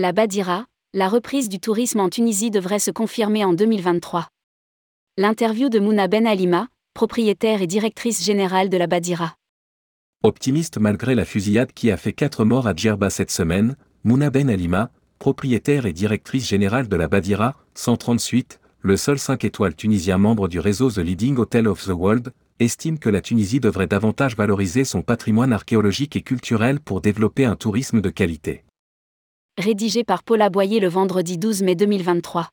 La Badira, la reprise du tourisme en Tunisie devrait se confirmer en 2023. L'interview de Mouna Ben Alima, propriétaire et directrice générale de la Badira. Optimiste malgré la fusillade qui a fait 4 morts à Djerba cette semaine, Mouna Ben Alima, propriétaire et directrice générale de la Badira, 138, le seul 5 étoiles tunisien membre du réseau The Leading Hotel of the World, estime que la Tunisie devrait davantage valoriser son patrimoine archéologique et culturel pour développer un tourisme de qualité. Rédigé par Paula Boyer le vendredi 12 mai 2023.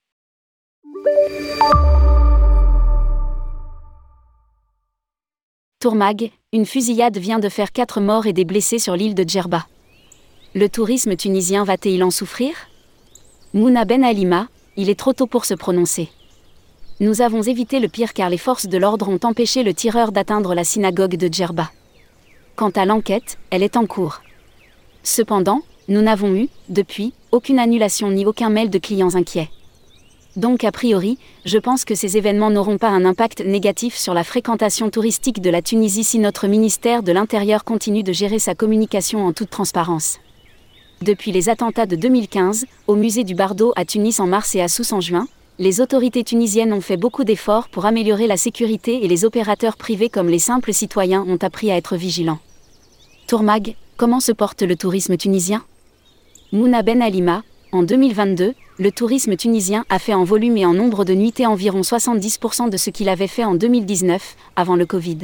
Tourmag, une fusillade vient de faire 4 morts et des blessés sur l'île de Djerba. Le tourisme tunisien va-t-il en souffrir? Mouna Ben Alima, il est trop tôt pour se prononcer. Nous avons évité le pire car les forces de l'ordre ont empêché le tireur d'atteindre la synagogue de Djerba. Quant à l'enquête, elle est en cours. Cependant, nous n'avons eu, depuis, aucune annulation ni aucun mail de clients inquiets. Donc a priori, je pense que ces événements n'auront pas un impact négatif sur la fréquentation touristique de la Tunisie si notre ministère de l'Intérieur continue de gérer sa communication en toute transparence. Depuis les attentats de 2015, au musée du Bardo à Tunis en mars et à Sousse en juin, les autorités tunisiennes ont fait beaucoup d'efforts pour améliorer la sécurité et les opérateurs privés comme les simples citoyens ont appris à être vigilants. Tourmag, comment se porte le tourisme tunisien? Mouna Ben Alima, en 2022, le tourisme tunisien a fait en volume et en nombre de nuitées environ 70% de ce qu'il avait fait en 2019, avant le Covid.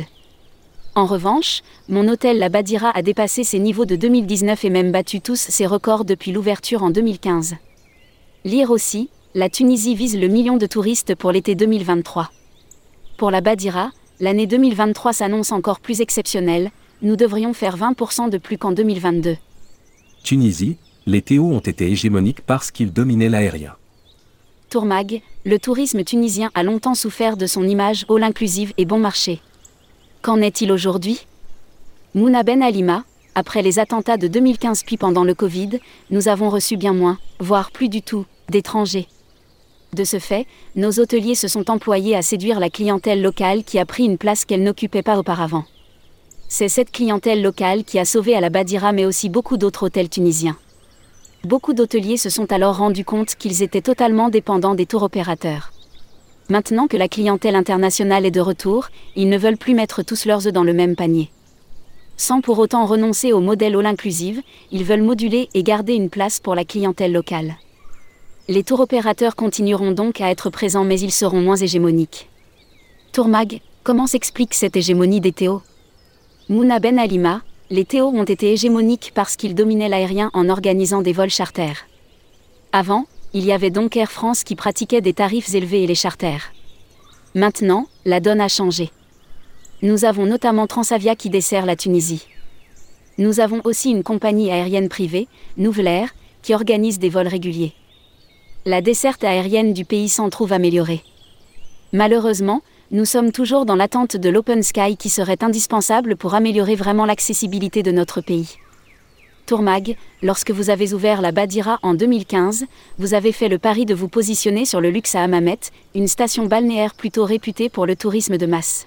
En revanche, mon hôtel La Badira a dépassé ses niveaux de 2019 et même battu tous ses records depuis l'ouverture en 2015. Lire aussi, la Tunisie vise le million de touristes pour l'été 2023. Pour la Badira, l'année 2023 s'annonce encore plus exceptionnelle, nous devrions faire 20% de plus qu'en 2022. Tunisie, les Théo ont été hégémoniques parce qu'ils dominaient l'aérien. Tourmag, le tourisme tunisien a longtemps souffert de son image all inclusive et bon marché. Qu'en est-il aujourd'hui? Mouna Ben Alima, après les attentats de 2015 puis pendant le Covid, nous avons reçu bien moins, voire plus du tout, d'étrangers. De ce fait, nos hôteliers se sont employés à séduire la clientèle locale qui a pris une place qu'elle n'occupait pas auparavant. C'est cette clientèle locale qui a sauvé à la Badira mais aussi beaucoup d'autres hôtels tunisiens. Beaucoup d'hôteliers se sont alors rendus compte qu'ils étaient totalement dépendants des tours opérateurs. Maintenant que la clientèle internationale est de retour, ils ne veulent plus mettre tous leurs œufs dans le même panier. Sans pour autant renoncer au modèle all inclusive, ils veulent moduler et garder une place pour la clientèle locale. Les tours opérateurs continueront donc à être présents mais ils seront moins hégémoniques. Tourmag, comment s'explique cette hégémonie des Théo Mouna Ben Alima, les Théo ont été hégémoniques parce qu'ils dominaient l'aérien en organisant des vols charters. Avant, il y avait donc Air France qui pratiquait des tarifs élevés et les charters. Maintenant, la donne a changé. Nous avons notamment Transavia qui dessert la Tunisie. Nous avons aussi une compagnie aérienne privée, Nouvelle Air, qui organise des vols réguliers. La desserte aérienne du pays s'en trouve améliorée. Malheureusement, nous sommes toujours dans l'attente de l'Open Sky qui serait indispensable pour améliorer vraiment l'accessibilité de notre pays. Tourmag, lorsque vous avez ouvert la Badira en 2015, vous avez fait le pari de vous positionner sur le luxe à Hammamet, une station balnéaire plutôt réputée pour le tourisme de masse.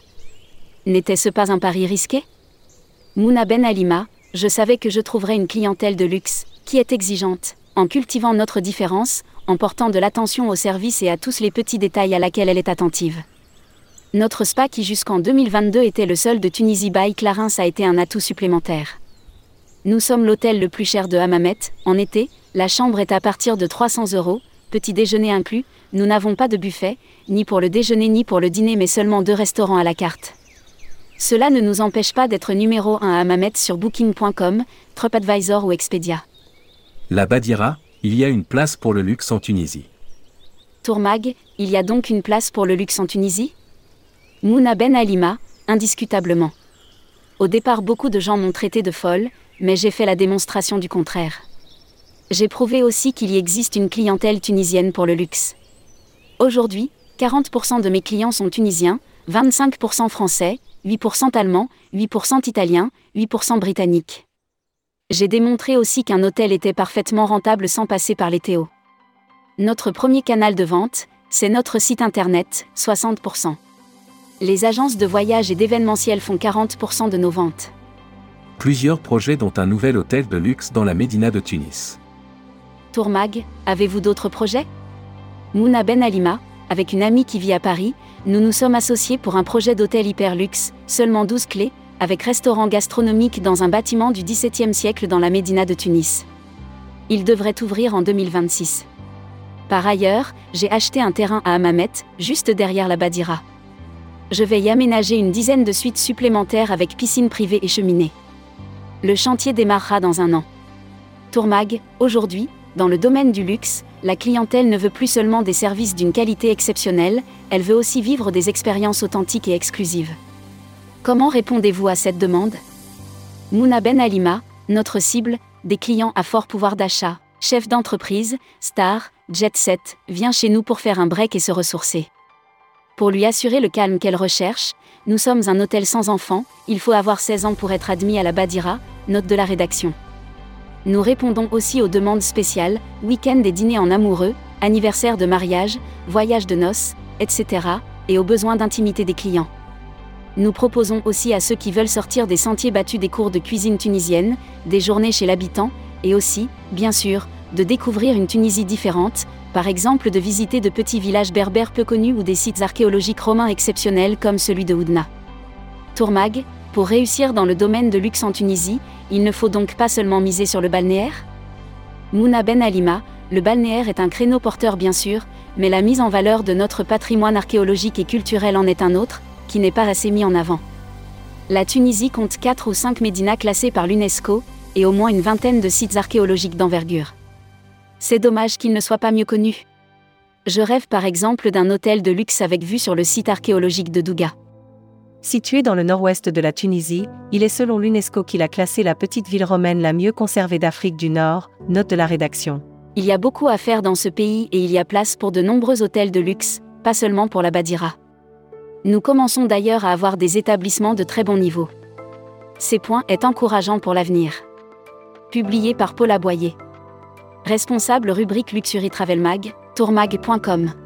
N'était-ce pas un pari risqué? Mouna Ben Alima, je savais que je trouverais une clientèle de luxe, qui est exigeante, en cultivant notre différence, en portant de l'attention au service et à tous les petits détails à laquelle elle est attentive. Notre spa qui jusqu'en 2022 était le seul de Tunisie by Clarins a été un atout supplémentaire. Nous sommes l'hôtel le plus cher de Hammamet, en été, la chambre est à partir de 300 euros, petit déjeuner inclus, nous n'avons pas de buffet, ni pour le déjeuner ni pour le dîner mais seulement deux restaurants à la carte. Cela ne nous empêche pas d'être numéro 1 à Hammamet sur booking.com, TripAdvisor ou Expedia. La Badira, il y a une place pour le luxe en Tunisie. Tourmag, il y a donc une place pour le luxe en Tunisie? Mouna Ben Alima, indiscutablement. Au départ, beaucoup de gens m'ont traité de folle, mais j'ai fait la démonstration du contraire. J'ai prouvé aussi qu'il y existe une clientèle tunisienne pour le luxe. Aujourd'hui, 40% de mes clients sont tunisiens, 25% français, 8% allemands, 8% italiens, 8% britanniques. J'ai démontré aussi qu'un hôtel était parfaitement rentable sans passer par les Théo. Notre premier canal de vente, c'est notre site internet, 60% les agences de voyage et d'événementiel font 40% de nos ventes. Plusieurs projets dont un nouvel hôtel de luxe dans la Médina de Tunis. Tourmag, avez-vous d'autres projets? Mouna Ben Alima, avec une amie qui vit à Paris, nous nous sommes associés pour un projet d'hôtel hyper luxe, seulement 12 clés, avec restaurant gastronomique dans un bâtiment du XVIIe siècle dans la Médina de Tunis. Il devrait ouvrir en 2026. Par ailleurs, j'ai acheté un terrain à Hammamet, juste derrière la Badira. Je vais y aménager une dizaine de suites supplémentaires avec piscine privée et cheminée. Le chantier démarrera dans un an. Tourmag, aujourd'hui, dans le domaine du luxe, la clientèle ne veut plus seulement des services d'une qualité exceptionnelle, elle veut aussi vivre des expériences authentiques et exclusives. Comment répondez-vous à cette demande? Mouna Ben Alima, notre cible, des clients à fort pouvoir d'achat, chef d'entreprise, star, jet set, vient chez nous pour faire un break et se ressourcer. Pour lui assurer le calme qu'elle recherche, nous sommes un hôtel sans enfants, il faut avoir 16 ans pour être admis à la Badira, note de la rédaction. Nous répondons aussi aux demandes spéciales, week-end et dîners en amoureux, anniversaire de mariage, voyage de noces, etc., et aux besoins d'intimité des clients. Nous proposons aussi à ceux qui veulent sortir des sentiers battus des cours de cuisine tunisienne, des journées chez l'habitant, et aussi, bien sûr, de découvrir une Tunisie différente, par exemple de visiter de petits villages berbères peu connus ou des sites archéologiques romains exceptionnels comme celui de Oudna. Tourmag, pour réussir dans le domaine de luxe en Tunisie, il ne faut donc pas seulement miser sur le balnéaire? Mouna Ben Alima, le balnéaire est un créneau porteur bien sûr, mais la mise en valeur de notre patrimoine archéologique et culturel en est un autre, qui n'est pas assez mis en avant. La Tunisie compte 4 ou 5 médinas classés par l'UNESCO, et au moins une vingtaine de sites archéologiques d'envergure. C'est dommage qu'il ne soit pas mieux connu. Je rêve par exemple d'un hôtel de luxe avec vue sur le site archéologique de Douga. Situé dans le nord-ouest de la Tunisie, il est selon l'UNESCO qu'il a classé la petite ville romaine la mieux conservée d'Afrique du Nord, note de la rédaction. Il y a beaucoup à faire dans ce pays et il y a place pour de nombreux hôtels de luxe, pas seulement pour la Badira. Nous commençons d'ailleurs à avoir des établissements de très bon niveau. Ces points est encourageant pour l'avenir. Publié par Paul Aboyer. Responsable rubrique Luxury Travel Mag, tourmag.com.